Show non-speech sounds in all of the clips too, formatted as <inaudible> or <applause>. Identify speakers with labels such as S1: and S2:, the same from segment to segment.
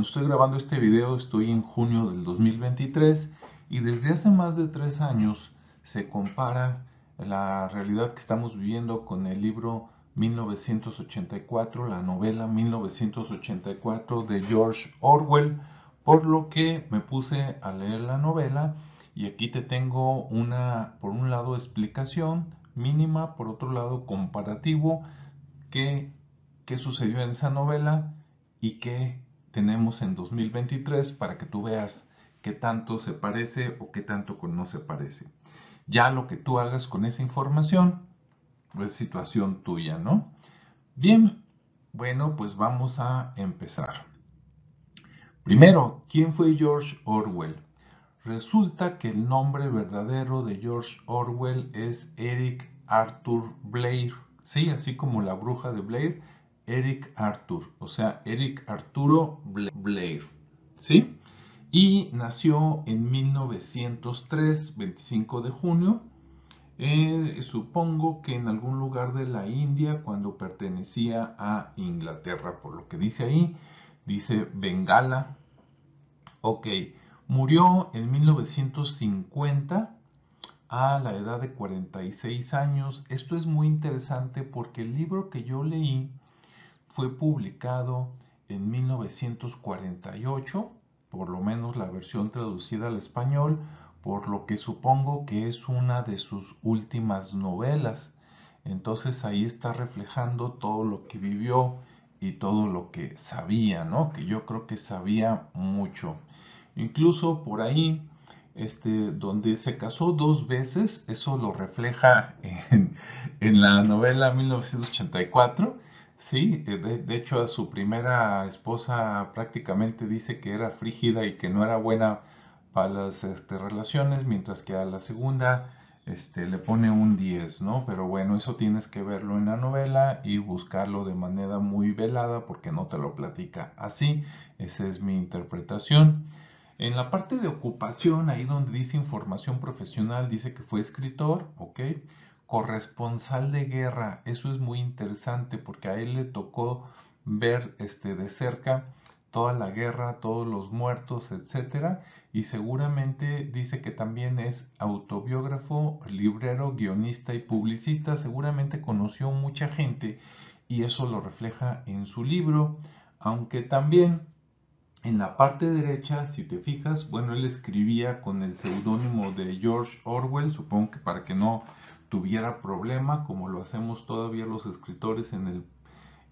S1: cuando estoy grabando este video estoy en junio del 2023 y desde hace más de tres años se compara la realidad que estamos viviendo con el libro 1984, la novela 1984 de George Orwell, por lo que me puse a leer la novela y aquí te tengo una, por un lado, explicación mínima, por otro lado, comparativo, qué, sucedió en esa novela y qué tenemos en 2023 para que tú veas qué tanto se parece o qué tanto no se parece. Ya lo que tú hagas con esa información es situación tuya, ¿no? Bien, bueno, pues vamos a empezar. Primero, ¿quién fue George Orwell? Resulta que el nombre verdadero de George Orwell es Eric Arthur Blair. Sí, así como la bruja de Blair, Eric Arthur, o sea, Eric Arturo Blair. ¿Sí? Y nació en 1903, 25 de junio. Eh, supongo que en algún lugar de la India cuando pertenecía a Inglaterra, por lo que dice ahí, dice Bengala. Ok, Murió en 1950 a la edad de 46 años. Esto es muy interesante porque el libro que yo leí fue publicado en 1948, por lo menos la versión traducida al español, por lo que supongo que es una de sus últimas novelas. Entonces ahí está reflejando todo lo que vivió y todo lo que sabía, ¿no? Que yo creo que sabía mucho. Incluso por ahí, este, donde se casó dos veces, eso lo refleja <laughs> en, la novela 1984. Sí, de, de, hecho a su primera esposa prácticamente dice que era frígida y que no era buena para las este, relaciones, mientras que a la segunda este, le pone un 10, ¿no? Pero bueno, eso tienes que verlo en la novela y buscarlo de manera muy velada porque no te lo platica así. Esa es mi interpretación. En la parte de ocupación, ahí donde dice información profesional, dice que fue escritor, ¿ok? Corresponsal de guerra, eso es muy interesante porque a él le tocó ver este, de cerca toda la guerra, todos los muertos, etcétera, y seguramente dice que también es autobiógrafo, librero, guionista y publicista, seguramente conoció mucha gente y eso lo refleja en su libro, aunque también en la parte derecha, si te fijas, bueno, él escribía con el seudónimo de George Orwell, supongo que para que no tuviera problema, como lo hacemos todavía los escritores en el,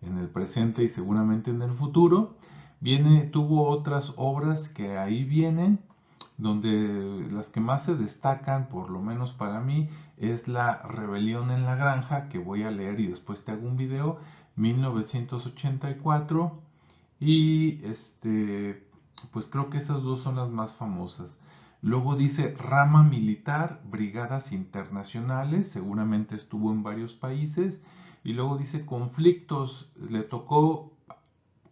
S1: en el presente y seguramente en el futuro. Viene, tuvo otras obras que ahí vienen, donde las que más se destacan, por lo menos para mí, es La Rebelión en la Granja, que voy a leer y después te hago un video, 1984 y este, pues creo que esas dos son las más famosas. Luego dice rama militar, brigadas internacionales, seguramente estuvo en varios países. Y luego dice conflictos, le tocó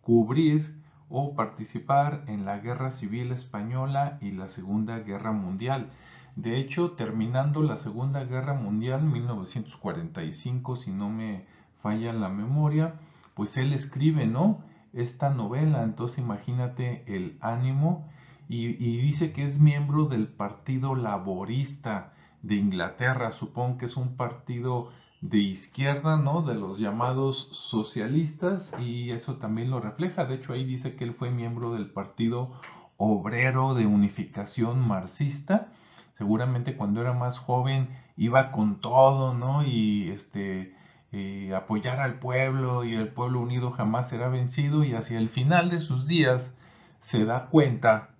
S1: cubrir o participar en la Guerra Civil Española y la Segunda Guerra Mundial. De hecho, terminando la Segunda Guerra Mundial, 1945, si no me falla la memoria, pues él escribe, ¿no? esta novela. Entonces imagínate el ánimo y, dice que es miembro del Partido Laborista de Inglaterra. Supongo que es un partido de izquierda, ¿no? De los llamados socialistas y eso también lo refleja. De hecho ahí dice que él fue miembro del Partido Obrero de Unificación Marxista. Seguramente cuando era más joven iba con todo, ¿no? Y este eh, apoyar al pueblo y el pueblo unido jamás será vencido y hacia el final de sus días se da cuenta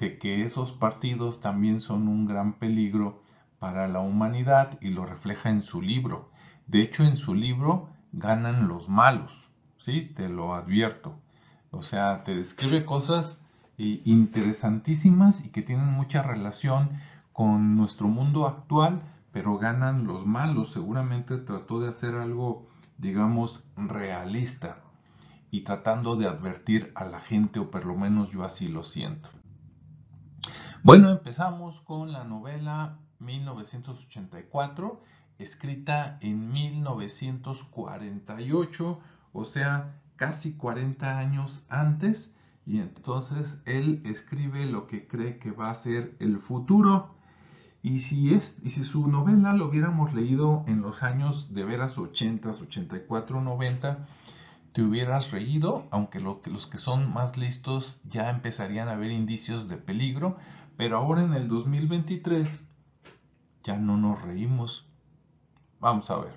S1: que esos partidos también son un gran peligro para la humanidad y lo refleja en su libro. De hecho, en su libro ganan los malos, ¿sí? Te lo advierto. O sea, te describe cosas eh, interesantísimas y que tienen mucha relación con nuestro mundo actual, pero ganan los malos. Seguramente trató de hacer algo, digamos, realista y tratando de advertir a la gente, o por lo menos yo así lo siento. Bueno, empezamos con la novela 1984, escrita en 1948, o sea, casi 40 años antes y entonces él escribe lo que cree que va a ser el futuro. Y si, es, y si su novela lo hubiéramos leído en los años de veras 80, 84, 90, te hubieras reído, aunque los que son más listos ya empezarían a ver indicios de peligro, pero ahora en el 2023 ya no nos reímos. Vamos a ver.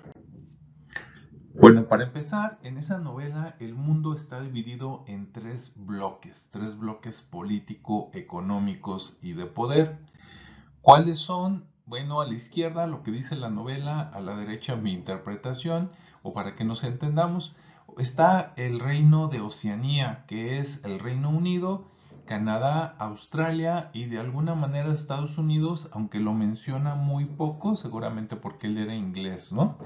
S1: Bueno, para empezar, en esa novela el mundo está dividido en tres bloques, tres bloques político, económicos y de poder. ¿Cuáles son? Bueno, a la izquierda lo que dice la novela, a la derecha mi interpretación, o para que nos entendamos, está el reino de Oceanía, que es el Reino Unido, Canadá, Australia y de alguna manera Estados Unidos, aunque lo menciona muy poco, seguramente porque él era inglés, ¿no?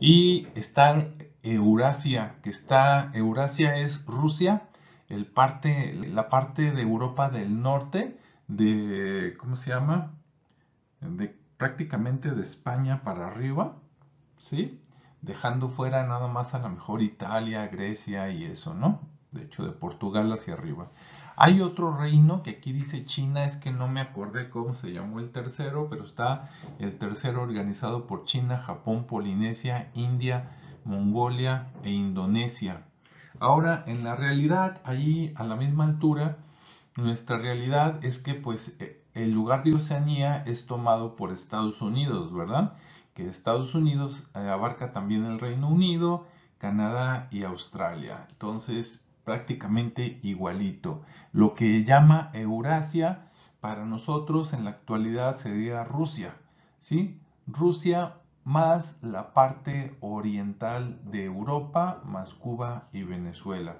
S1: Y está Eurasia, que está, Eurasia es Rusia, el parte, la parte de Europa del norte, de, ¿cómo se llama? De prácticamente de España para arriba, ¿sí? Dejando fuera nada más a lo mejor Italia, Grecia y eso, ¿no? De hecho, de Portugal hacia arriba. Hay otro reino que aquí dice China, es que no me acordé cómo se llamó el tercero, pero está el tercero organizado por China, Japón, Polinesia, India, Mongolia e Indonesia. Ahora, en la realidad, ahí a la misma altura, nuestra realidad es que pues eh, el lugar de Oceanía es tomado por Estados Unidos, ¿verdad? Que Estados Unidos eh, abarca también el Reino Unido, Canadá y Australia. Entonces, prácticamente igualito. Lo que llama Eurasia para nosotros en la actualidad sería Rusia, ¿sí? Rusia más la parte oriental de Europa, más Cuba y Venezuela.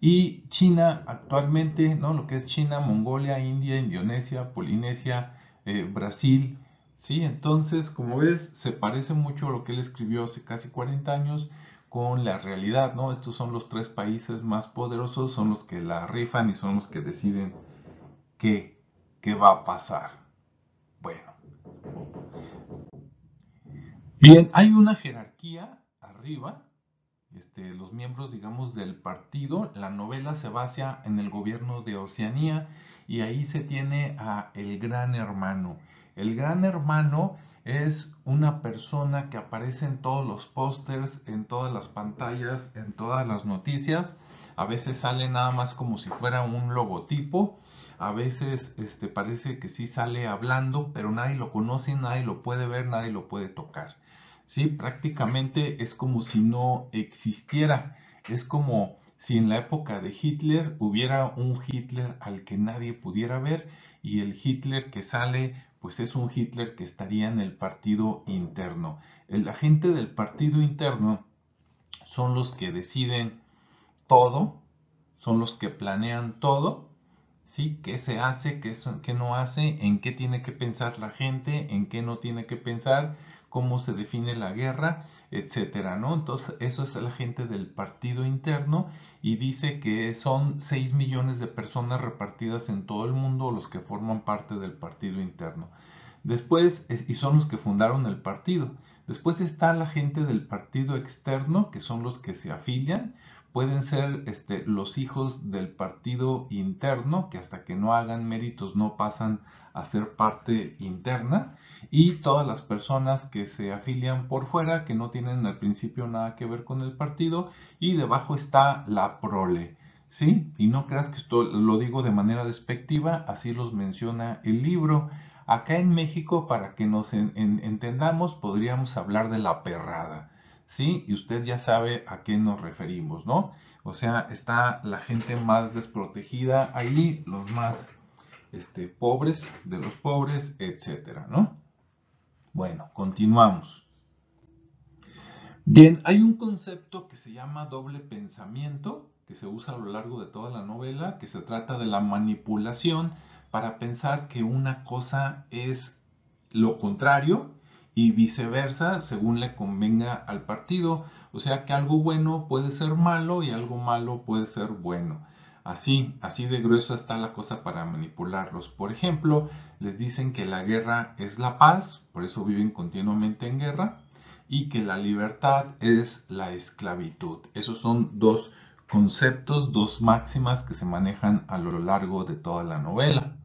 S1: Y China actualmente, ¿no? Lo que es China, Mongolia, India, Indonesia, Polinesia, eh, Brasil, ¿sí? Entonces, como ves, se parece mucho a lo que él escribió hace casi 40 años con la realidad, ¿no? Estos son los tres países más poderosos, son los que la rifan y son los que deciden qué, qué va a pasar. Bueno. Bien, hay una jerarquía arriba, este, los miembros, digamos, del partido. La novela se basa en el gobierno de Oceanía y ahí se tiene a el gran hermano. El gran hermano es una persona que aparece en todos los pósters, en todas las pantallas, en todas las noticias. A veces sale nada más como si fuera un logotipo. A veces este, parece que sí sale hablando, pero nadie lo conoce, nadie lo puede ver, nadie lo puede tocar. Sí, prácticamente es como si no existiera. Es como si en la época de Hitler hubiera un Hitler al que nadie pudiera ver y el Hitler que sale pues es un Hitler que estaría en el partido interno. El agente del partido interno son los que deciden todo, son los que planean todo, ¿sí? ¿Qué se hace, qué, qué no hace, en qué tiene que pensar la gente, en qué no tiene que pensar, cómo se define la guerra, etcétera, ¿no? Entonces, eso es la gente del partido interno y dice que son 6 millones de personas repartidas en todo el mundo los que forman parte del partido interno. Después, y son los que fundaron el partido. Después está la gente del partido externo, que son los que se afilian. Pueden ser este, los hijos del partido interno, que hasta que no hagan méritos no pasan a ser parte interna y todas las personas que se afilian por fuera, que no tienen al principio nada que ver con el partido, y debajo está la prole. ¿Sí? Y no creas que esto lo digo de manera despectiva, así los menciona el libro. Acá en México, para que nos entendamos, podríamos hablar de la perrada. ¿Sí? Y usted ya sabe a qué nos referimos, ¿no? O sea, está la gente más desprotegida ahí, los más este, pobres de los pobres, etcétera, ¿no? Bueno, continuamos. Bien, hay un concepto que se llama doble pensamiento, que se usa a lo largo de toda la novela, que se trata de la manipulación para pensar que una cosa es lo contrario y viceversa según le convenga al partido. O sea que algo bueno puede ser malo y algo malo puede ser bueno. Así, así de gruesa está la cosa para manipularlos. Por ejemplo, les dicen que la guerra es la paz, por eso viven continuamente en guerra, y que la libertad es la esclavitud. Esos son dos conceptos, dos máximas que se manejan a lo largo de toda la novela.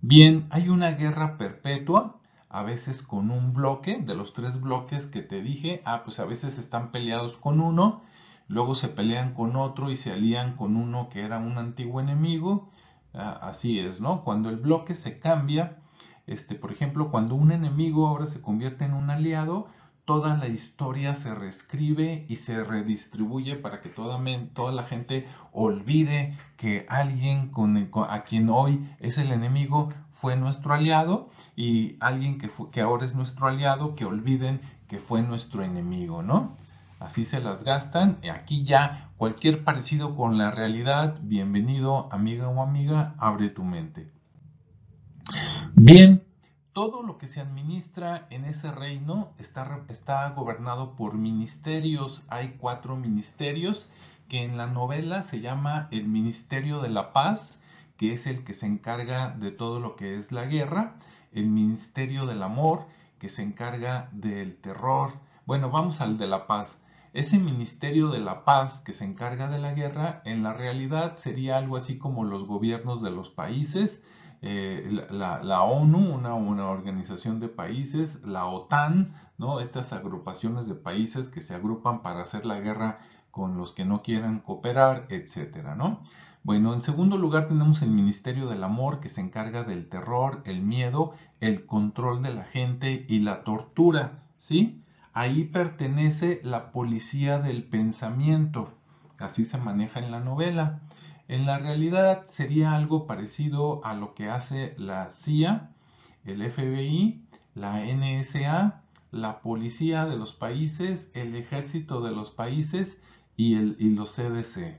S1: Bien, hay una guerra perpetua, a veces con un bloque, de los tres bloques que te dije, ah, pues a veces están peleados con uno, luego se pelean con otro y se alían con uno que era un antiguo enemigo, ah, así es, ¿no? Cuando el bloque se cambia, este, por ejemplo, cuando un enemigo ahora se convierte en un aliado, toda la historia se reescribe y se redistribuye para que toda, toda la gente olvide que alguien con, a quien hoy es el enemigo fue nuestro aliado y alguien que, que ahora es nuestro aliado que olviden que fue nuestro enemigo, ¿no? Así se las gastan. Aquí ya cualquier parecido con la realidad, bienvenido amiga o amiga, abre tu mente. Bien, todo lo que se administra en ese reino está, está, gobernado por ministerios. Hay cuatro ministerios que en la novela se llama el Ministerio de la Paz, que es el que se encarga de todo lo que es la guerra, el Ministerio del Amor, que se encarga del terror. Bueno, vamos al de la paz. Ese Ministerio de la Paz que se encarga de la guerra, en la realidad sería algo así como los gobiernos de los países, eh, la, ONU, una, una, organización de países, la OTAN, ¿no? estas agrupaciones de países que se agrupan para hacer la guerra con los que no quieran cooperar, etcétera, ¿no? Bueno, en segundo lugar tenemos el Ministerio del Amor que se encarga del terror, el miedo, el control de la gente y la tortura, ¿sí? Ahí pertenece la policía del pensamiento, así se maneja en la novela. En la realidad sería algo parecido a lo que hace la CIA, el FBI, la NSA, la policía de los países, el ejército de los países y, el, los CDC.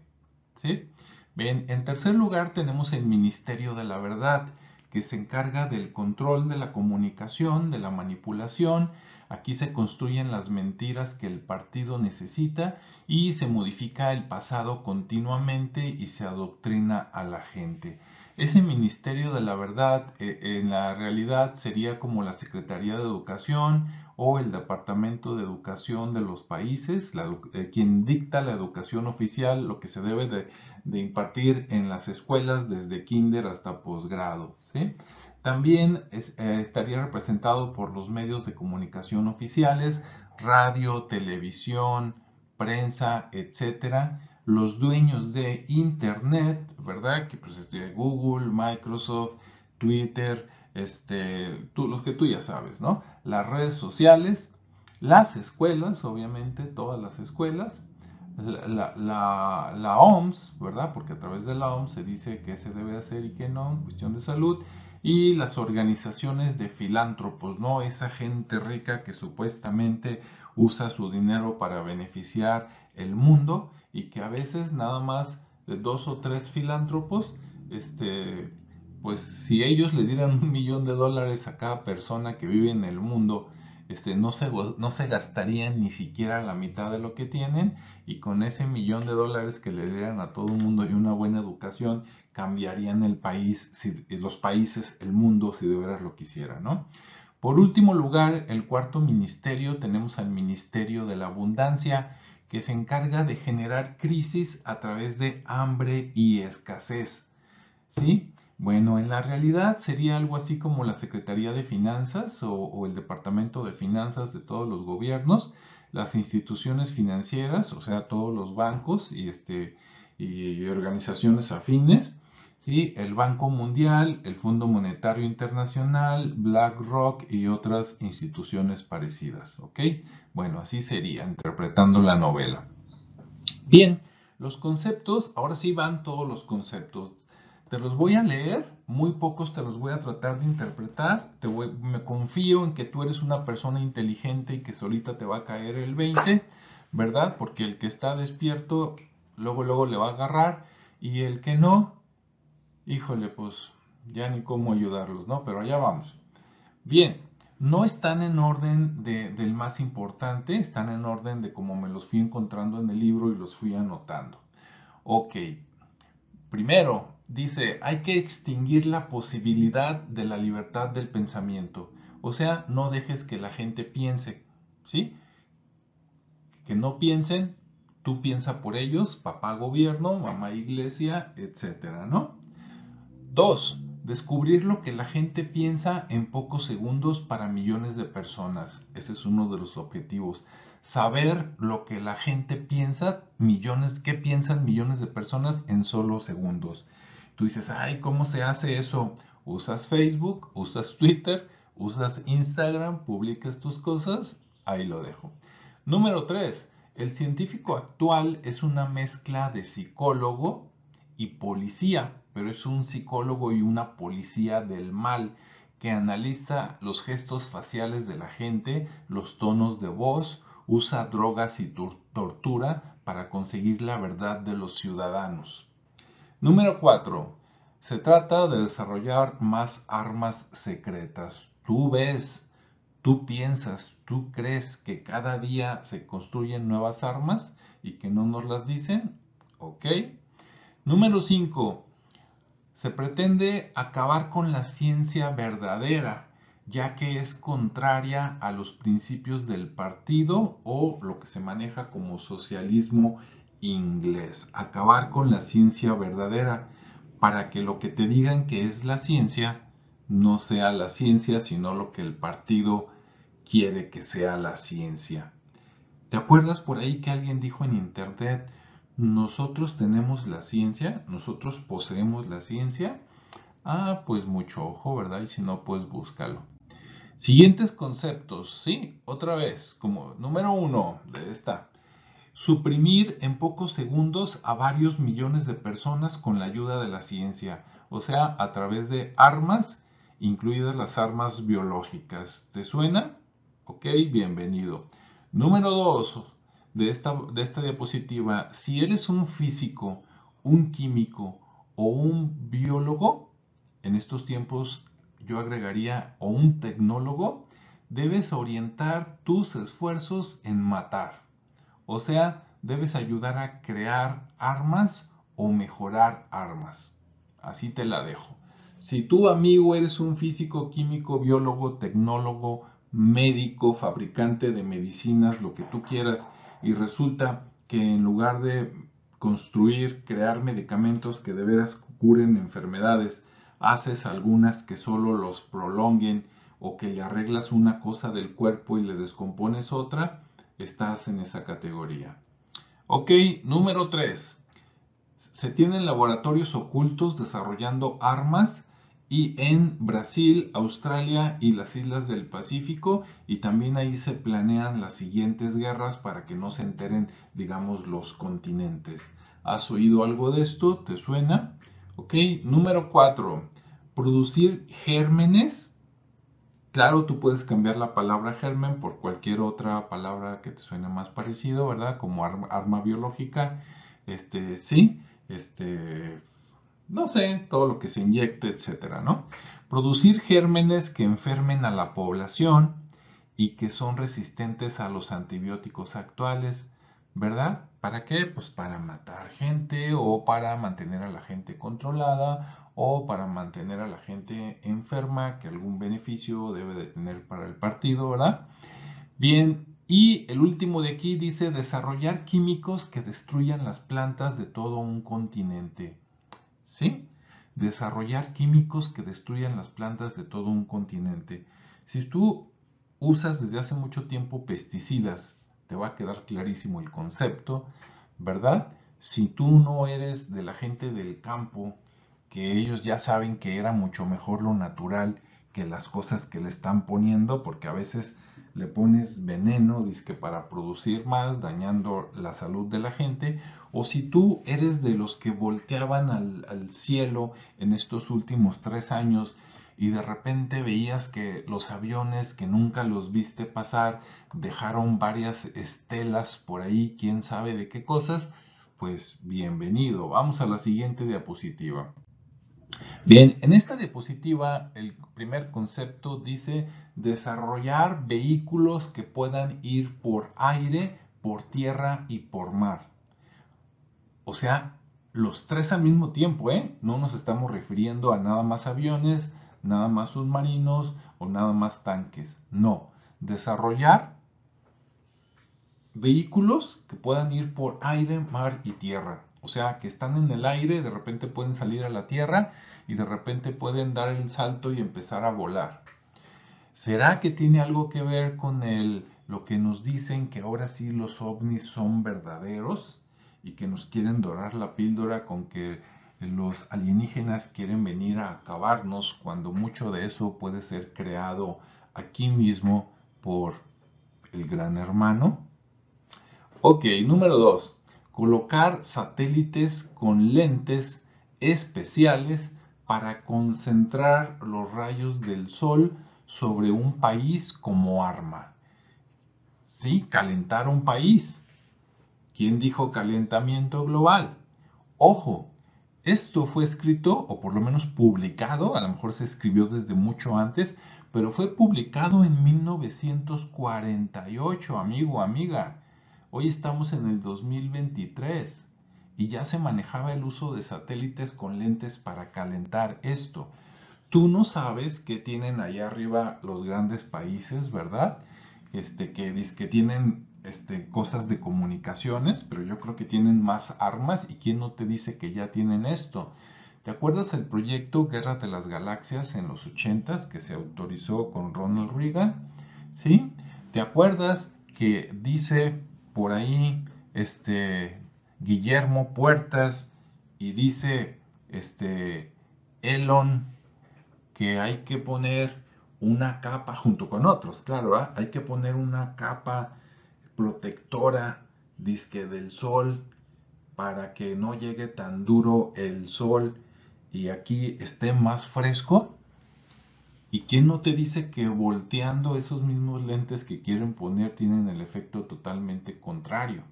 S1: ¿sí? Bien, en tercer lugar tenemos el Ministerio de la Verdad, que se encarga del control de la comunicación, de la manipulación Aquí se construyen las mentiras que el partido necesita y se modifica el pasado continuamente y se adoctrina a la gente. Ese Ministerio de la Verdad eh, en la realidad sería como la Secretaría de Educación o el Departamento de Educación de los países, eh, quien dicta la educación oficial, lo que se debe de, impartir en las escuelas desde kinder hasta posgrado. ¿sí? También eh, estaría representado por los medios de comunicación oficiales, radio, televisión, prensa, etcétera, los dueños de Internet, ¿verdad? Que pues este, Google, Microsoft, Twitter, este, tú, los que tú ya sabes, ¿no? Las redes sociales, las escuelas, obviamente, todas las escuelas, la, OMS, ¿verdad? Porque a través de la OMS se dice qué se debe hacer y qué no en cuestión de salud y las organizaciones de filántropos, ¿no? Esa gente rica que supuestamente usa su dinero para beneficiar el mundo y que a veces nada más de dos o tres filántropos, este, pues si ellos le dieran un millón de dólares a cada persona que vive en el mundo, este, no, se, no se gastarían ni siquiera la mitad de lo que tienen y con ese millón de dólares que le dieran a todo el mundo y una buena educación cambiarían el país, si, los países, el mundo, si de veras lo quisiera, ¿no? Por último lugar, el cuarto ministerio, tenemos al Ministerio de la Abundancia, que se encarga de generar crisis a través de hambre y escasez. ¿Sí? Bueno, en la realidad sería algo así como la Secretaría de Finanzas o, el Departamento de Finanzas de todos los gobiernos, las instituciones financieras, o sea, todos los bancos y, este, y organizaciones afines, el Banco Mundial, el Fondo Monetario Internacional, BlackRock y otras instituciones parecidas. ¿Ok? Bueno, así sería interpretando la novela. Bien, los conceptos, ahora sí van todos los conceptos. Te los voy a leer, muy pocos te los voy a tratar de interpretar. Te me confío en que tú eres una persona inteligente y que solita te va a caer el 20, ¿verdad? Porque el que está despierto, luego, luego le va a agarrar y el que no, híjole, pues ya ni cómo ayudarlos, ¿no? Pero allá vamos. Bien, no están en orden del más importante, están en orden de cómo me los fui encontrando en el libro y los fui anotando. Ok, primero dice, hay que extinguir la posibilidad de la libertad del pensamiento. O sea, no dejes que la gente piense, ¿sí? Que no piensen Tú piensa por ellos, papá gobierno, mamá iglesia, etcétera, ¿no? Dos, descubrir lo que la gente piensa en pocos segundos para millones de personas. Ese es uno de los objetivos. Saber lo que la gente piensa, millones, qué piensan millones de personas en solo segundos. Tú dices, ay, ¿cómo se hace eso? Usas Facebook, usas Twitter, usas Instagram, publicas tus cosas, ahí lo dejo. Número 3. El científico actual es una mezcla de psicólogo y policía, pero es un psicólogo y una policía del mal que analiza los gestos faciales de la gente, los tonos de voz, usa drogas y tortura para conseguir la verdad de los ciudadanos. Número 4. Se trata de desarrollar más armas secretas. Tú ves, tú piensas, tú crees que cada día se construyen nuevas armas y que no nos las dicen. ¿Ok? Número 5. Se pretende acabar con la ciencia verdadera, ya que es contraria a los principios del partido o lo que se maneja como socialismo inglés. Acabar con la ciencia verdadera para que lo que te digan que es la ciencia no sea la ciencia, sino lo que el partido quiere que sea la ciencia. ¿Te acuerdas por ahí que alguien dijo en internet, nosotros tenemos la ciencia, nosotros poseemos la ciencia? Ah, pues mucho ojo, ¿verdad? Y si no, pues búscalo. Siguientes conceptos, ¿sí? Otra vez, como número uno de esta. Suprimir en pocos segundos a varios millones de personas con la ayuda de la ciencia, o sea, a través de armas incluidas las armas biológicas. ¿Te suena? Ok, bienvenido. Número 2 de esta, de esta diapositiva, si eres un físico, un químico o un biólogo, en estos tiempos yo agregaría o un tecnólogo, debes orientar tus esfuerzos en matar. O sea, debes ayudar a crear armas o mejorar armas. Así te la dejo. Si tú, amigo, eres un físico, químico, biólogo, tecnólogo, médico, fabricante de medicinas, lo que tú quieras, y resulta que en lugar de construir, crear medicamentos que de veras curen enfermedades, haces algunas que solo los prolonguen o que le arreglas una cosa del cuerpo y le descompones otra, estás en esa categoría. Ok, número 3. Se tienen laboratorios ocultos desarrollando armas y en Brasil, Australia y las islas del Pacífico y también ahí se planean las siguientes guerras para que no se enteren, digamos, los continentes. ¿Has oído algo de esto? ¿Te suena? Ok, número 4. Producir gérmenes. Claro, tú puedes cambiar la palabra germen por cualquier otra palabra que te suene más parecido, ¿verdad? Como arma, biológica. Este, sí, este, no sé, todo lo que se inyecte, etcétera, ¿no? Producir gérmenes que enfermen a la población y que son resistentes a los antibióticos actuales, ¿verdad? ¿Para qué? Pues para matar gente o para mantener a la gente controlada o para mantener a la gente enferma, que algún beneficio debe de tener para el partido, ¿verdad? Bien, y el último de aquí dice desarrollar químicos que destruyan las plantas de todo un continente. ¿sí? Desarrollar químicos que destruyan las plantas de todo un continente. Si tú usas desde hace mucho tiempo pesticidas, te va a quedar clarísimo el concepto, ¿verdad? Si tú no eres de la gente del campo, que ellos ya saben que era mucho mejor lo natural que las cosas que le están poniendo, porque a veces le pones veneno, que para producir más, dañando la salud de la gente, o si tú eres de los que volteaban al, al cielo en estos últimos tres años y de repente veías que los aviones que nunca los viste pasar dejaron varias estelas por ahí, quién sabe de qué cosas, pues bienvenido. Vamos a la siguiente diapositiva. Bien, en esta diapositiva el primer concepto dice desarrollar vehículos que puedan ir por aire, por tierra y por mar. O sea, los tres al mismo tiempo, ¿eh? No nos estamos refiriendo a nada más aviones, nada más submarinos o nada más tanques. No, desarrollar vehículos que puedan ir por aire, mar y tierra. O sea, que están en el aire, de repente pueden salir a la tierra y de repente pueden dar el salto y empezar a volar. ¿Será que tiene algo que ver con el, lo que nos dicen que ahora sí los ovnis son verdaderos y que nos quieren dorar la píldora con que los alienígenas quieren venir a acabarnos cuando mucho de eso puede ser creado aquí mismo por el gran hermano? Ok, número 2. Colocar satélites con lentes especiales para concentrar los rayos del sol sobre un país como arma. Sí, calentar un país. ¿Quién dijo calentamiento global? Ojo, esto fue escrito, o por lo menos publicado, a lo mejor se escribió desde mucho antes, pero fue publicado en 1948, amigo, amiga. Hoy estamos en el 2023 y ya se manejaba el uso de satélites con lentes para calentar esto. Tú no sabes qué tienen allá arriba los grandes países, ¿verdad? Este, que, que tienen este, cosas de comunicaciones, pero yo creo que tienen más armas y quién no te dice que ya tienen esto. ¿Te acuerdas el proyecto Guerra de las Galaxias en los 80s que se autorizó con Ronald Reagan? ¿Sí? ¿Te acuerdas que dice por ahí este Guillermo Puertas y dice este Elon que hay que poner una capa junto con otros, claro, hay que poner una capa protectora disque del sol para que no llegue tan duro el sol y aquí esté más fresco. ¿Y quién no te dice que volteando esos mismos lentes que quieren poner tienen el efecto totalmente contrario?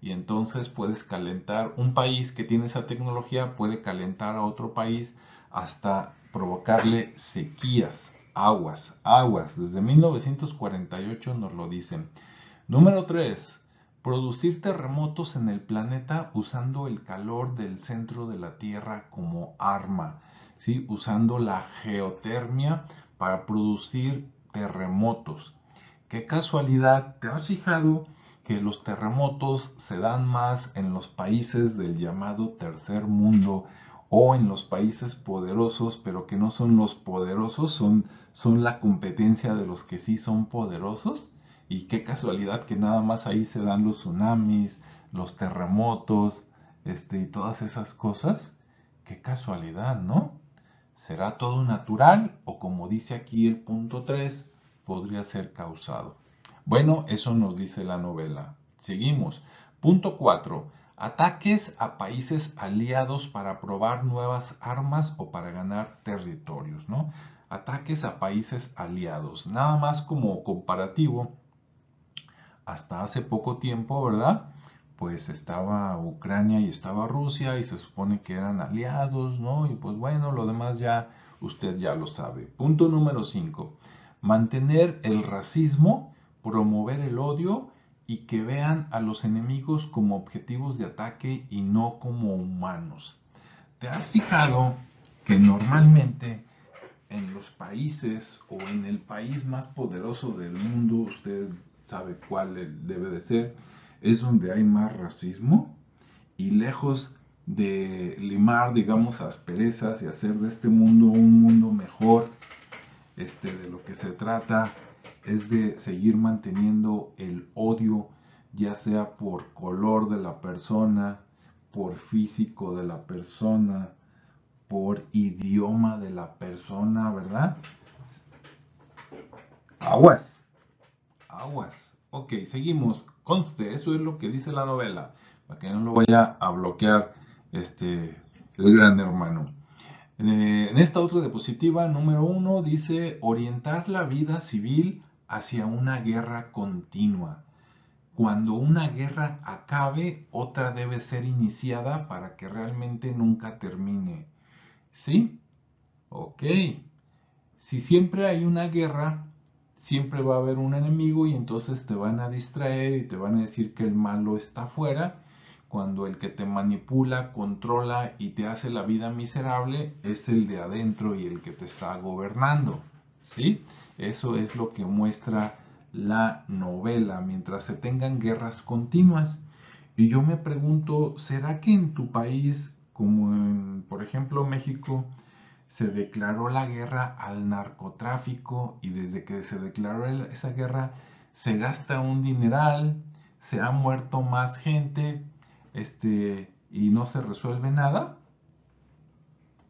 S1: Y entonces puedes calentar un país que tiene esa tecnología, puede calentar a otro país hasta provocarle sequías, aguas, aguas. Desde 1948 nos lo dicen. Número 3. Producir terremotos en el planeta usando el calor del centro de la Tierra como arma, ¿sí? usando la geotermia para producir terremotos. Qué casualidad, ¿te has fijado que los terremotos se dan más en los países del llamado tercer mundo o en los países poderosos, pero que no son los poderosos, son, son la competencia de los que sí son poderosos? Y qué casualidad que nada más ahí se dan los tsunamis, los terremotos, este, y todas esas cosas. Qué casualidad, ¿no? ¿Será todo natural o como dice aquí el punto 3, podría ser causado? Bueno, eso nos dice la novela. Seguimos. Punto 4. Ataques a países aliados para probar nuevas armas o para ganar territorios, ¿no? Ataques a países aliados. Nada más como comparativo, hasta hace poco tiempo, ¿verdad? Pues estaba Ucrania y estaba Rusia y se supone que eran aliados, ¿no? Y pues bueno, lo demás ya usted ya lo sabe. Punto número 5. Mantener el racismo, promover el odio y que vean a los enemigos como objetivos de ataque y no como humanos. ¿Te has fijado que normalmente en los países o en el país más poderoso del mundo, usted sabe cuál debe de ser, es donde hay más racismo y lejos de limar, digamos, asperezas y hacer de este mundo un mundo mejor, este, de lo que se trata es de seguir manteniendo el odio, ya sea por color de la persona, por físico de la persona, por idioma de la persona, ¿verdad? Aguas, aguas. Ok, seguimos Conste, eso es lo que dice la novela, para que no lo vaya a bloquear este, el gran hermano. Eh, en esta otra diapositiva, número uno, dice orientar la vida civil hacia una guerra continua. Cuando una guerra acabe, otra debe ser iniciada para que realmente nunca termine. ¿Sí? Ok. Si siempre hay una guerra, siempre va a haber un enemigo y entonces te van a distraer y te van a decir que el malo está afuera, cuando el que te manipula, controla y te hace la vida miserable es el de adentro y el que te está gobernando. ¿Sí? Eso es lo que muestra la novela mientras se tengan guerras continuas. Y yo me pregunto, ¿será que en tu país, como en, por ejemplo, México, se declaró la guerra al narcotráfico y desde que se declaró esa guerra se gasta un dineral, se ha muerto más gente, este, y no se resuelve nada?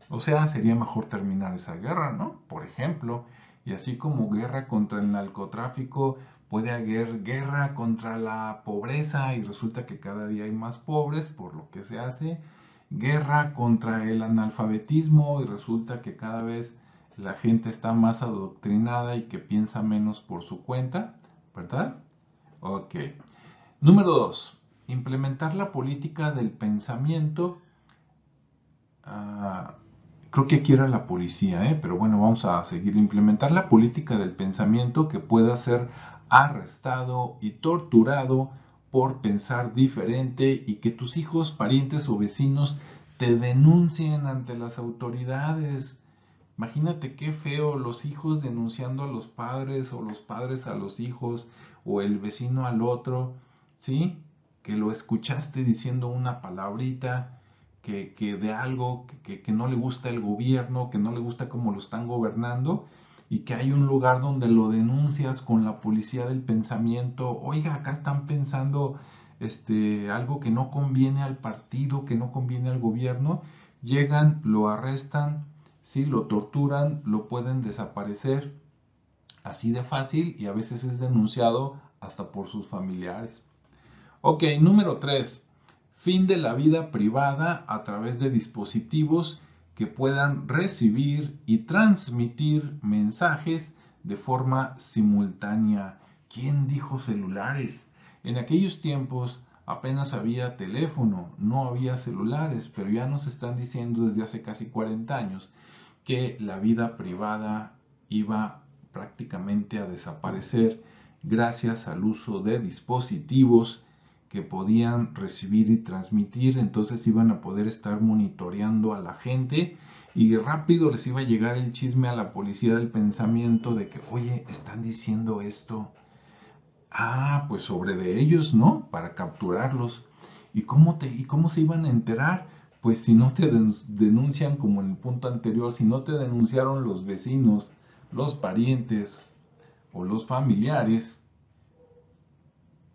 S1: O sea, sería mejor terminar esa guerra, ¿no? Por ejemplo, y así como guerra contra el narcotráfico, puede haber guerra contra la pobreza y resulta que cada día hay más pobres por lo que se hace, guerra contra el analfabetismo y resulta que cada vez la gente está más adoctrinada y que piensa menos por su cuenta, ¿verdad? Ok. Número dos, implementar la política del pensamiento. Ah, creo que aquí era la policía, ¿eh? pero bueno, vamos a seguir. Implementar la política del pensamiento que pueda ser arrestado y torturado por pensar diferente y que tus hijos, parientes o vecinos te denuncien ante las autoridades. Imagínate qué feo los hijos denunciando a los padres o los padres a los hijos o el vecino al otro, ¿sí? Que lo escuchaste diciendo una palabrita que, de algo que, que, no le gusta el gobierno, que no le gusta cómo lo están gobernando y que hay un lugar donde lo denuncias con la policía del pensamiento, oiga, acá están pensando este, algo que no conviene al partido, que no conviene al gobierno, llegan, lo arrestan, ¿sí? lo torturan, lo pueden desaparecer así de fácil y a veces es denunciado hasta por sus familiares. Ok, número 3. Fin de la vida privada a través de dispositivos que puedan recibir y transmitir mensajes de forma simultánea. ¿Quién dijo celulares? En aquellos tiempos apenas había teléfono, no había celulares, pero ya nos están diciendo desde hace casi 40 años que la vida privada iba prácticamente a desaparecer gracias al uso de dispositivos que podían recibir y transmitir, entonces iban a poder estar monitoreando a la gente y rápido les iba a llegar el chisme a la policía del pensamiento de que, oye, están diciendo esto. Ah, pues sobre de ellos, ¿no? Para capturarlos. ¿Y cómo, te, ¿Y cómo se iban a enterar? Pues si no te denuncian, como en el punto anterior, si no te denunciaron los vecinos, los parientes o los familiares,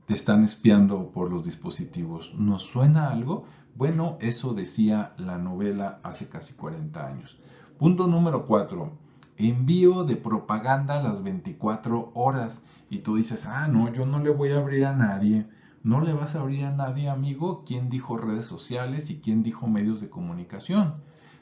S1: te están espiando por los dispositivos. ¿Nos suena algo? Bueno, eso decía la novela hace casi 40 años. Punto número 4. Envío de propaganda a las 24 horas. Y tú dices, ah, no, yo no le voy a abrir a nadie. No le vas a abrir a nadie, amigo. ¿Quién dijo redes sociales y quién dijo medios de comunicación?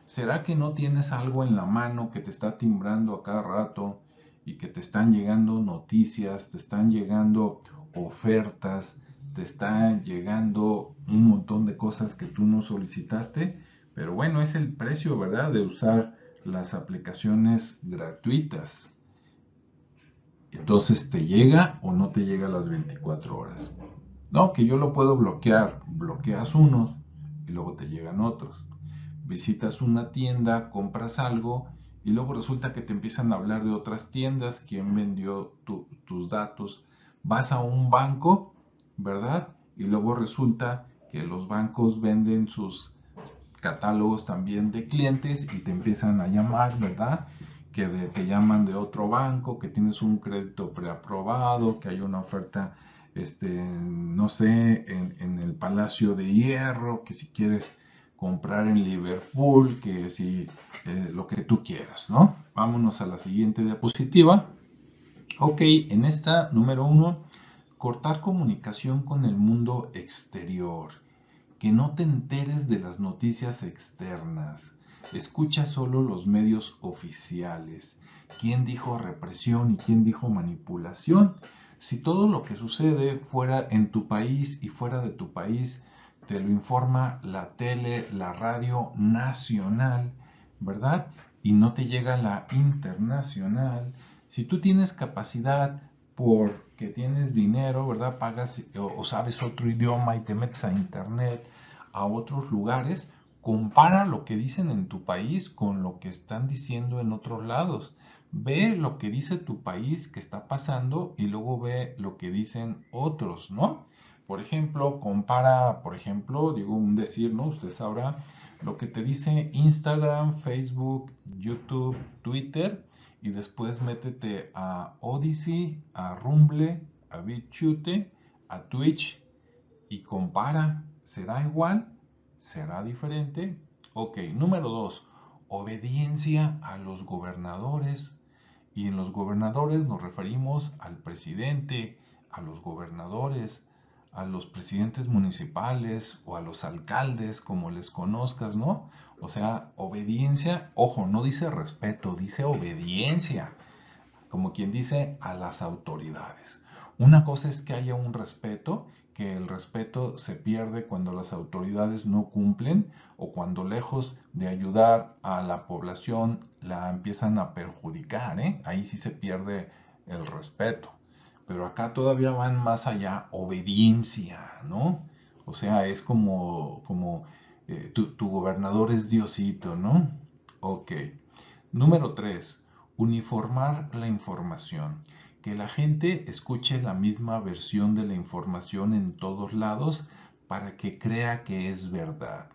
S1: ¿Será que no tienes algo en la mano que te está timbrando a cada rato y que te están llegando noticias, te están llegando ofertas, te están llegando un montón de cosas que tú no solicitaste, pero bueno, es el precio, ¿verdad?, de usar las aplicaciones gratuitas. Entonces, ¿te llega o no te llega a las 24 horas? No, que yo lo puedo bloquear. Bloqueas unos y luego te llegan otros. Visitas una tienda, compras algo y luego resulta que te empiezan a hablar de otras tiendas, quién vendió tus datos vas a un banco, ¿verdad? Y luego resulta que los bancos venden sus catálogos también de clientes y te empiezan a llamar, ¿verdad? Que te llaman de otro banco, que tienes un crédito preaprobado, que hay una oferta, este, no sé, en, el Palacio de Hierro, que si quieres comprar en Liverpool, que si eh, lo que tú quieras, ¿no? Vámonos a la siguiente diapositiva. Ok, en esta, número uno, cortar comunicación con el mundo exterior. Que no te enteres de las noticias externas. Escucha solo los medios oficiales. ¿Quién dijo represión y quién dijo manipulación? Si todo lo que sucede fuera en tu país y fuera de tu país te lo informa la tele, la radio nacional, ¿verdad? Y no te llega la internacional, si tú tienes capacidad porque tienes dinero, ¿verdad? Pagas o, sabes otro idioma y te metes a internet, a otros lugares, compara lo que dicen en tu país con lo que están diciendo en otros lados. ve lo que dice tu país que está pasando y luego ve lo que dicen otros, ¿no? Por ejemplo, compara, por ejemplo, digo un decir, ¿no? Usted sabrá lo que te dice Instagram, Facebook, YouTube, Twitter y después métete a Odyssey, a Rumble, a BitChute, a Twitch y compara. ¿Será igual? ¿Será diferente? Ok, número dos, obediencia a los gobernadores. Y en los gobernadores nos referimos al presidente, a los gobernadores, a los presidentes municipales o a los alcaldes, como les conozcas, ¿no? O sea, obediencia, ojo, no dice respeto, dice obediencia, como quien dice a las autoridades. Una cosa es que haya un respeto, que el respeto se pierde cuando las autoridades no cumplen o cuando lejos de ayudar a la población la empiezan a perjudicar, ¿eh? Ahí sí se pierde el respeto. Pero acá todavía van más allá, obediencia, ¿no? O sea, es como, como eh, tu, tu, gobernador es Diosito, ¿no? Ok. Número tres, uniformar la información. Que la gente escuche la misma versión de la información en todos lados para que crea que es verdad.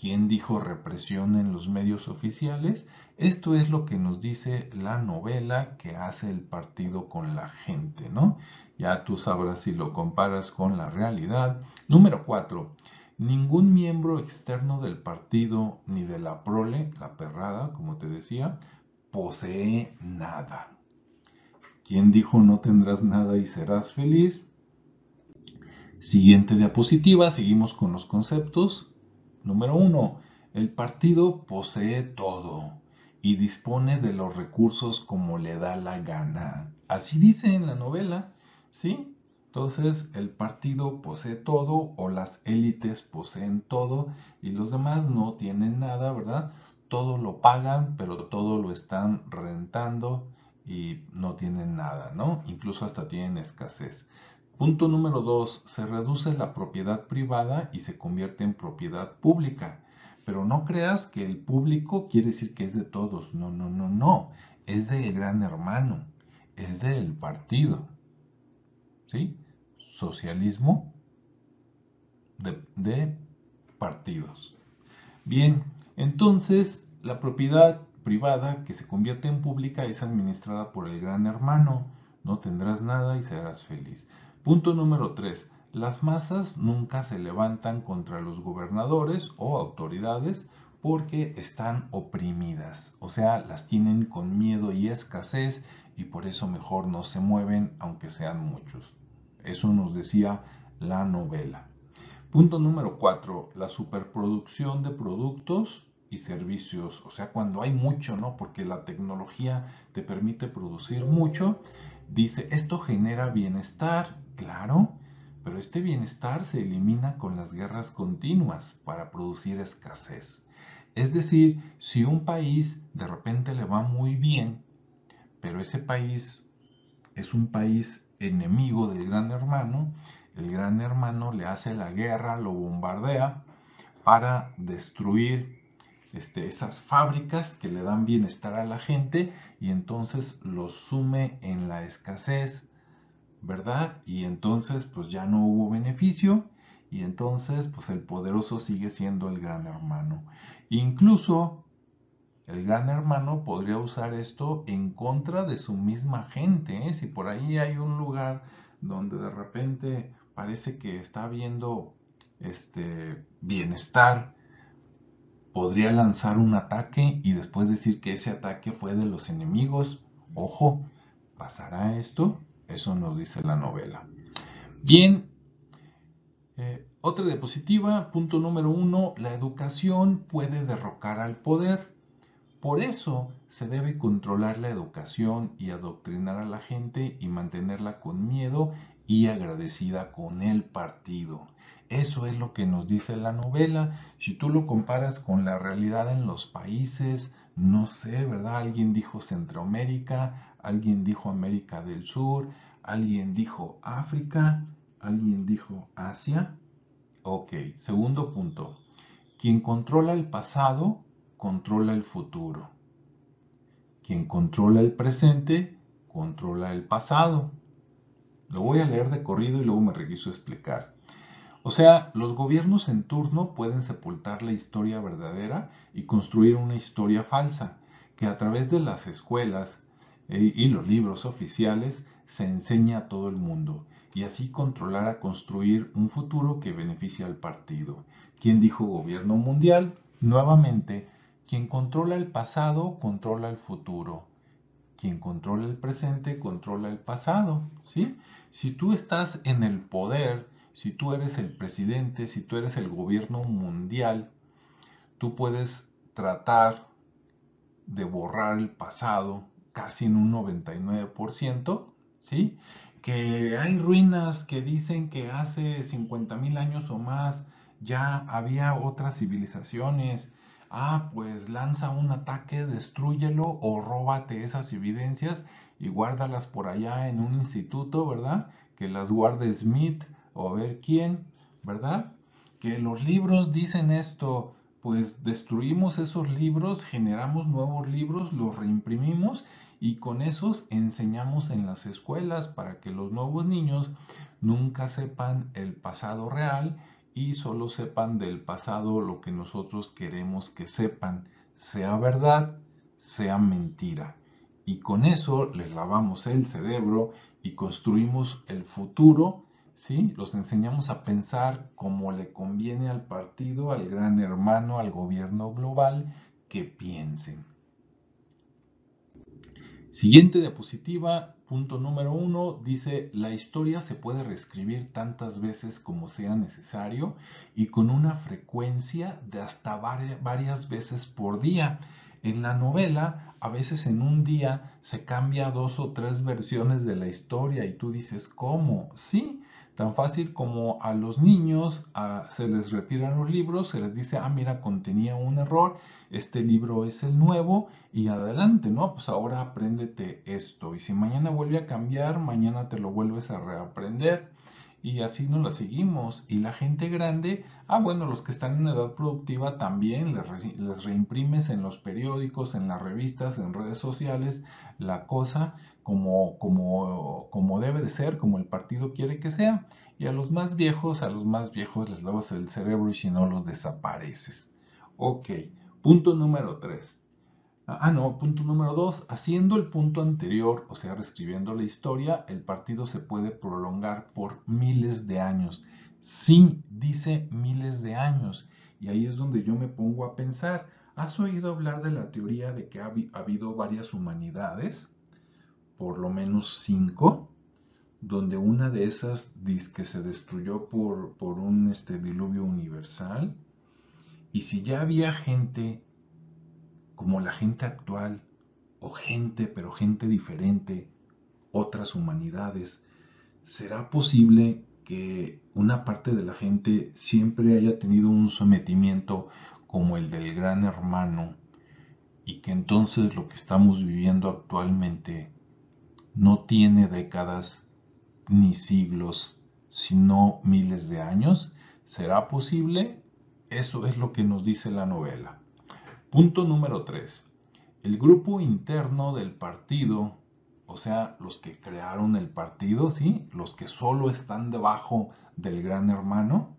S1: ¿Quién dijo represión en los medios oficiales? Esto es lo que nos dice la novela que hace el partido con la gente, ¿no? Ya tú sabrás si lo comparas con la realidad. Número 4. Ningún miembro externo del partido ni de la prole, la perrada, como te decía, posee nada. ¿Quién dijo no tendrás nada y serás feliz? Siguiente diapositiva, seguimos con los conceptos. Número 1. El partido posee todo y dispone de los recursos como le da la gana. Así dice en la novela, ¿sí? Entonces el partido posee todo o las élites poseen todo y los demás no tienen nada, ¿verdad? Todo lo pagan, pero todo lo están rentando y no tienen nada, ¿no? Incluso hasta tienen escasez. Punto número dos, se reduce la propiedad privada y se convierte en propiedad pública. Pero no creas que el público quiere decir que es de todos. No, no, no, no. Es del gran hermano. Es del partido. ¿Sí? Socialismo de, partidos. Bien, entonces la propiedad privada que se convierte en pública es administrada por el gran hermano. No tendrás nada y serás feliz. Punto número 3. Las masas nunca se levantan contra los gobernadores o autoridades porque están oprimidas, o sea, las tienen con miedo y escasez y por eso mejor no se mueven aunque sean muchos. Eso nos decía la novela. Punto número 4. La superproducción de productos y servicios, o sea, cuando hay mucho, ¿no? Porque la tecnología te permite producir mucho. Dice, esto genera bienestar, claro, pero este bienestar se elimina con las guerras continuas para producir escasez. Es decir, si un país de repente le va muy bien, pero ese país es un país enemigo del gran hermano, el gran hermano le hace la guerra, lo bombardea para destruir este, esas fábricas que le dan bienestar a la gente y entonces los sume en la escasez, ¿verdad? Y entonces pues ya no hubo beneficio y entonces pues el poderoso sigue siendo el gran hermano. Incluso el gran hermano podría usar esto en contra de su misma gente. ¿eh? Si por ahí hay un lugar donde de repente parece que está habiendo este bienestar, podría lanzar un ataque y después decir que ese ataque fue de los enemigos. Ojo, ¿pasará esto? Eso nos dice la novela. Bien, eh, otra diapositiva, punto número uno, la educación puede derrocar al poder. Por eso se debe controlar la educación y adoctrinar a la gente y mantenerla con miedo y agradecida con el partido. Eso es lo que nos dice la novela. Si tú lo comparas con la realidad en los países, no sé, ¿verdad? Alguien dijo Centroamérica, alguien dijo América del Sur, alguien dijo África, alguien dijo Asia. Ok, segundo punto. Quien controla el pasado, controla el futuro. Quien controla el presente, controla el pasado. Lo voy a leer de corrido y luego me regreso a explicar. O sea, los gobiernos en turno pueden sepultar la historia verdadera y construir una historia falsa, que a través de las escuelas eh, y los libros oficiales se enseña a todo el mundo, y así controlar a construir un futuro que beneficie al partido. ¿Quién dijo gobierno mundial? Nuevamente, quien controla el pasado, controla el futuro. Quien controla el presente, controla el pasado. ¿sí? Si tú estás en el poder, si tú eres el presidente, si tú eres el gobierno mundial, tú puedes tratar de borrar el pasado casi en un 99%, ¿sí? Que hay ruinas que dicen que hace 50.000 años o más ya había otras civilizaciones. Ah, pues lanza un ataque, destruyelo o róbate esas evidencias y guárdalas por allá en un instituto, ¿verdad? Que las guarde Smith o a ver quién, ¿verdad? Que los libros dicen esto, pues destruimos esos libros, generamos nuevos libros, los reimprimimos y con esos enseñamos en las escuelas para que los nuevos niños nunca sepan el pasado real y solo sepan del pasado lo que nosotros queremos que sepan, sea verdad, sea mentira. Y con eso les lavamos el cerebro y construimos el futuro, ¿sí? Los enseñamos a pensar como le conviene al partido, al gran hermano, al gobierno global, que piensen. Siguiente diapositiva, punto número uno, dice, la historia se puede reescribir tantas veces como sea necesario y con una frecuencia de hasta varias veces por día. En la novela, a veces en un día se cambia dos o tres versiones de la historia y tú dices, ¿cómo? Sí, Tan fácil como a los niños se les retiran los libros, se les dice, ah, mira, contenía un error, este libro es el nuevo y adelante, ¿no? Pues ahora apréndete esto. Y si mañana vuelve a cambiar, mañana te lo vuelves a reaprender. Y así nos la seguimos. Y la gente grande, ah, bueno, los que están en edad productiva también les, les reimprimes en los periódicos, en las revistas, en redes sociales, la cosa como, como, como debe de ser, como el partido quiere que sea. Y a los más viejos, a los más viejos les lavas el cerebro y si no los desapareces. Ok, punto número 3. Ah, no, punto número 2. Haciendo el punto anterior, o sea, reescribiendo la historia, el partido se puede prolongar por miles de años. Sí, dice miles de años. Y ahí es donde yo me pongo a pensar. ¿Has oído hablar de la teoría de que ha habido varias humanidades? Por lo menos cinco, donde una de esas que se destruyó por, por un este, diluvio universal. Y si ya había gente como la gente actual, o gente, pero gente diferente, otras humanidades, ¿será posible que una parte de la gente siempre haya tenido un sometimiento como el del gran hermano y que entonces lo que estamos viviendo actualmente no tiene décadas ni siglos, sino miles de años? ¿Será posible? Eso es lo que nos dice la novela. Punto número 3. El grupo interno del partido, o sea, los que crearon el partido, ¿sí? Los que solo están debajo del gran hermano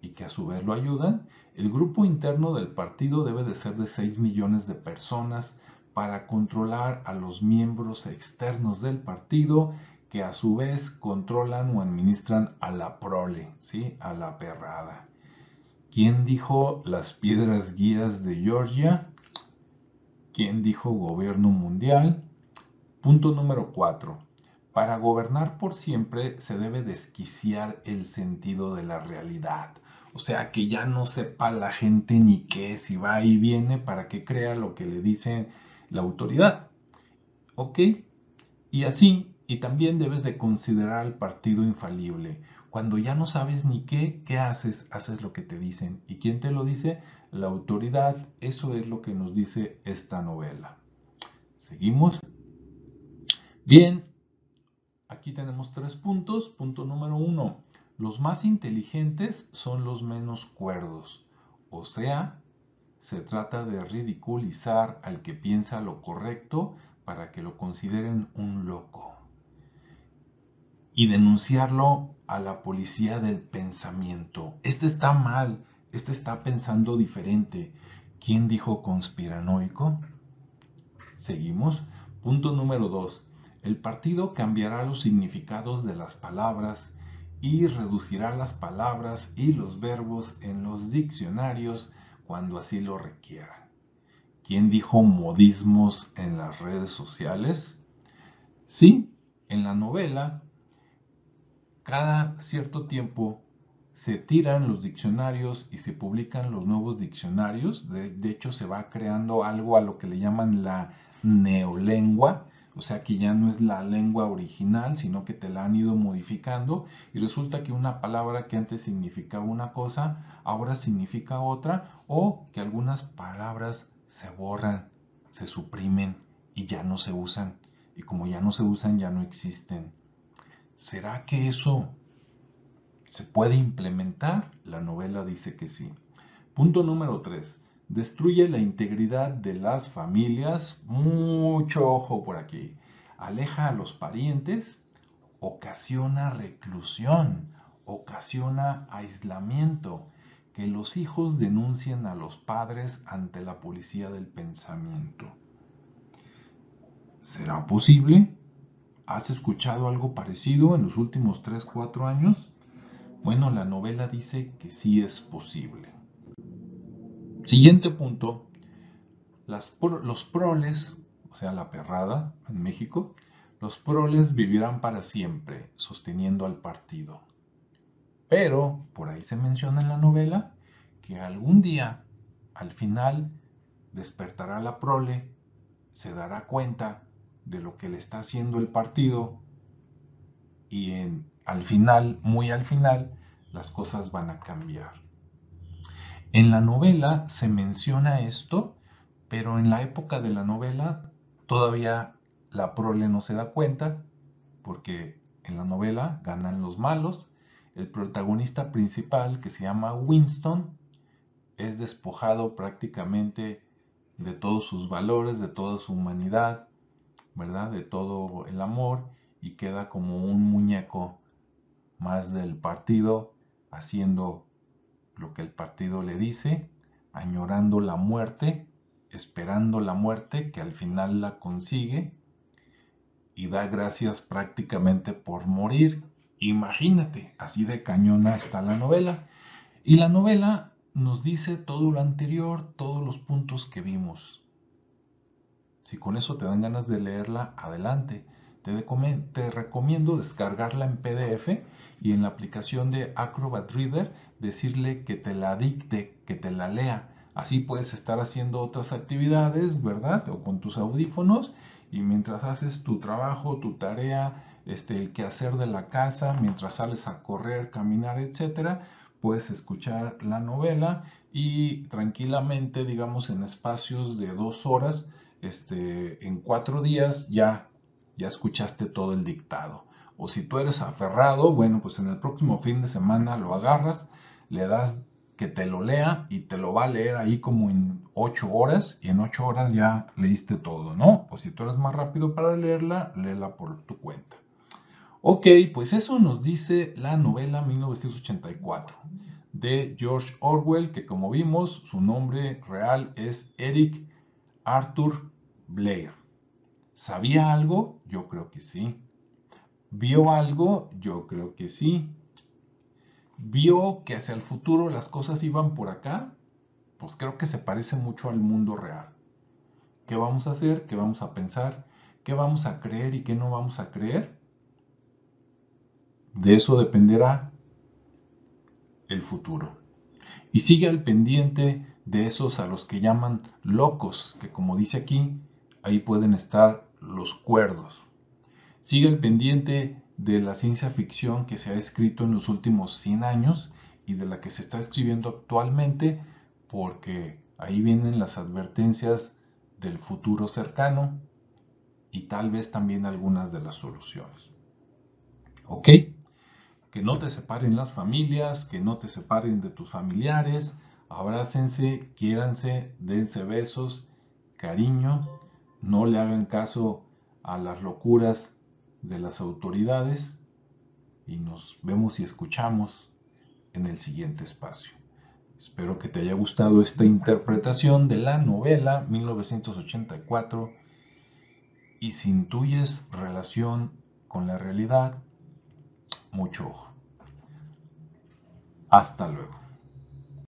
S1: y que a su vez lo ayudan, el grupo interno del partido debe de ser de 6 millones de personas para controlar a los miembros externos del partido que a su vez controlan o administran a la prole, ¿sí? a la perrada. ¿Quién dijo las piedras guías de Georgia? ¿Quién dijo gobierno mundial? Punto número 4. Para gobernar por siempre se debe desquiciar el sentido de la realidad. O sea, que ya no sepa la gente ni qué, si va y viene, para que crea lo que le dicen la autoridad. ¿Ok? Y así, y también debes de considerar al partido infalible. Cuando ya no sabes ni qué, ¿qué haces? Haces lo que te dicen. ¿Y quién te lo dice? La autoridad. Eso es lo que nos dice esta novela. Seguimos. Bien, aquí tenemos tres puntos. Punto número uno. Los más inteligentes son los menos cuerdos. O sea, se trata de ridiculizar al que piensa lo correcto para que lo consideren un loco y denunciarlo a la policía del pensamiento. Este está mal, este está pensando diferente. ¿Quién dijo conspiranoico? Seguimos. Punto número 2. El partido cambiará los significados de las palabras y reducirá las palabras y los verbos en los diccionarios cuando así lo requiera. ¿Quién dijo modismos en las redes sociales? Sí, en la novela cada cierto tiempo se tiran los diccionarios y se publican los nuevos diccionarios. De, hecho, se va creando algo a lo que le llaman la neolengua, o sea que ya no es la lengua original, sino que te la han ido modificando y resulta que una palabra que antes significaba una cosa, ahora significa otra, o que algunas palabras se borran, se suprimen y ya no se usan. Y como ya no se usan, ya no existen. ¿Será que eso se puede implementar? La novela dice que sí. Punto número 3. Destruye la integridad de las familias. Mucho ojo por aquí. Aleja a los parientes. Ocasiona reclusión. Ocasiona aislamiento. Que los hijos denuncien a los padres ante la policía del pensamiento. ¿Será posible? ¿Has escuchado algo parecido en los últimos 3, 4 años? Bueno, la novela dice que sí es posible. Siguiente punto. los proles, o sea, la perrada en México, los proles vivirán para siempre sosteniendo al partido. Pero, por ahí se menciona en la novela, que algún día, al final, despertará la prole, se dará cuenta de lo que le está haciendo el partido y en, al final, muy al final, las cosas van a cambiar. En la novela se menciona esto, pero en la época de la novela todavía la prole no se da cuenta, porque en la novela ganan los malos. El protagonista principal, que se llama Winston, es despojado prácticamente de todos sus valores, de toda su humanidad, ¿verdad? De todo el amor y queda como un muñeco más del partido haciendo lo que el partido le dice, añorando la muerte, esperando la muerte que al final la consigue y da gracias prácticamente por morir. Imagínate, así de cañona está la novela. Y la novela nos dice todo lo anterior, todos los puntos que vimos. Si con eso te dan ganas de leerla, adelante. Te, te, recomiendo descargarla en PDF y en la aplicación de Acrobat Reader decirle que te la dicte, que te la lea. Así puedes estar haciendo otras actividades, ¿verdad? O con tus audífonos y mientras haces tu trabajo, tu tarea, este, el quehacer de la casa, mientras sales a correr, caminar, etcétera, puedes escuchar la novela y tranquilamente, digamos, en espacios de dos horas, este, en cuatro días ya, ya escuchaste todo el dictado. O si tú eres aferrado, bueno, pues en el próximo fin de semana lo agarras, le das que te lo lea y te lo va a leer ahí como en ocho horas y en ocho horas ya leíste todo, ¿no? O si tú eres más rápido para leerla, léela por tu cuenta. Ok, pues eso nos dice la novela 1984 de George Orwell, que como vimos, su nombre real es Eric Arthur Blair. ¿Sabía algo? Yo creo que sí. ¿Vio algo? Yo creo que sí. ¿Vio que hacia el futuro las cosas iban por acá? Pues creo que se parece mucho al mundo real. ¿Qué vamos a hacer? ¿Qué vamos a pensar? ¿Qué vamos a creer y qué no vamos a creer? De eso dependerá el futuro. Y sigue al pendiente de esos a los que llaman locos, que como dice aquí, ahí pueden estar los cuerdos. Sigue el pendiente de la ciencia ficción que se ha escrito en los últimos 100 años y de la que se está escribiendo actualmente, porque ahí vienen las advertencias del futuro cercano y tal vez también algunas de las soluciones. ¿Ok? Que no te separen las familias, que no te separen de tus familiares, Abrácense, quiéranse, dense besos, cariño, no le hagan caso a las locuras de las autoridades y nos vemos y escuchamos en el siguiente espacio. Espero que te haya gustado esta interpretación de la novela 1984 y si intuyes relación con la realidad, mucho ojo. Hasta luego.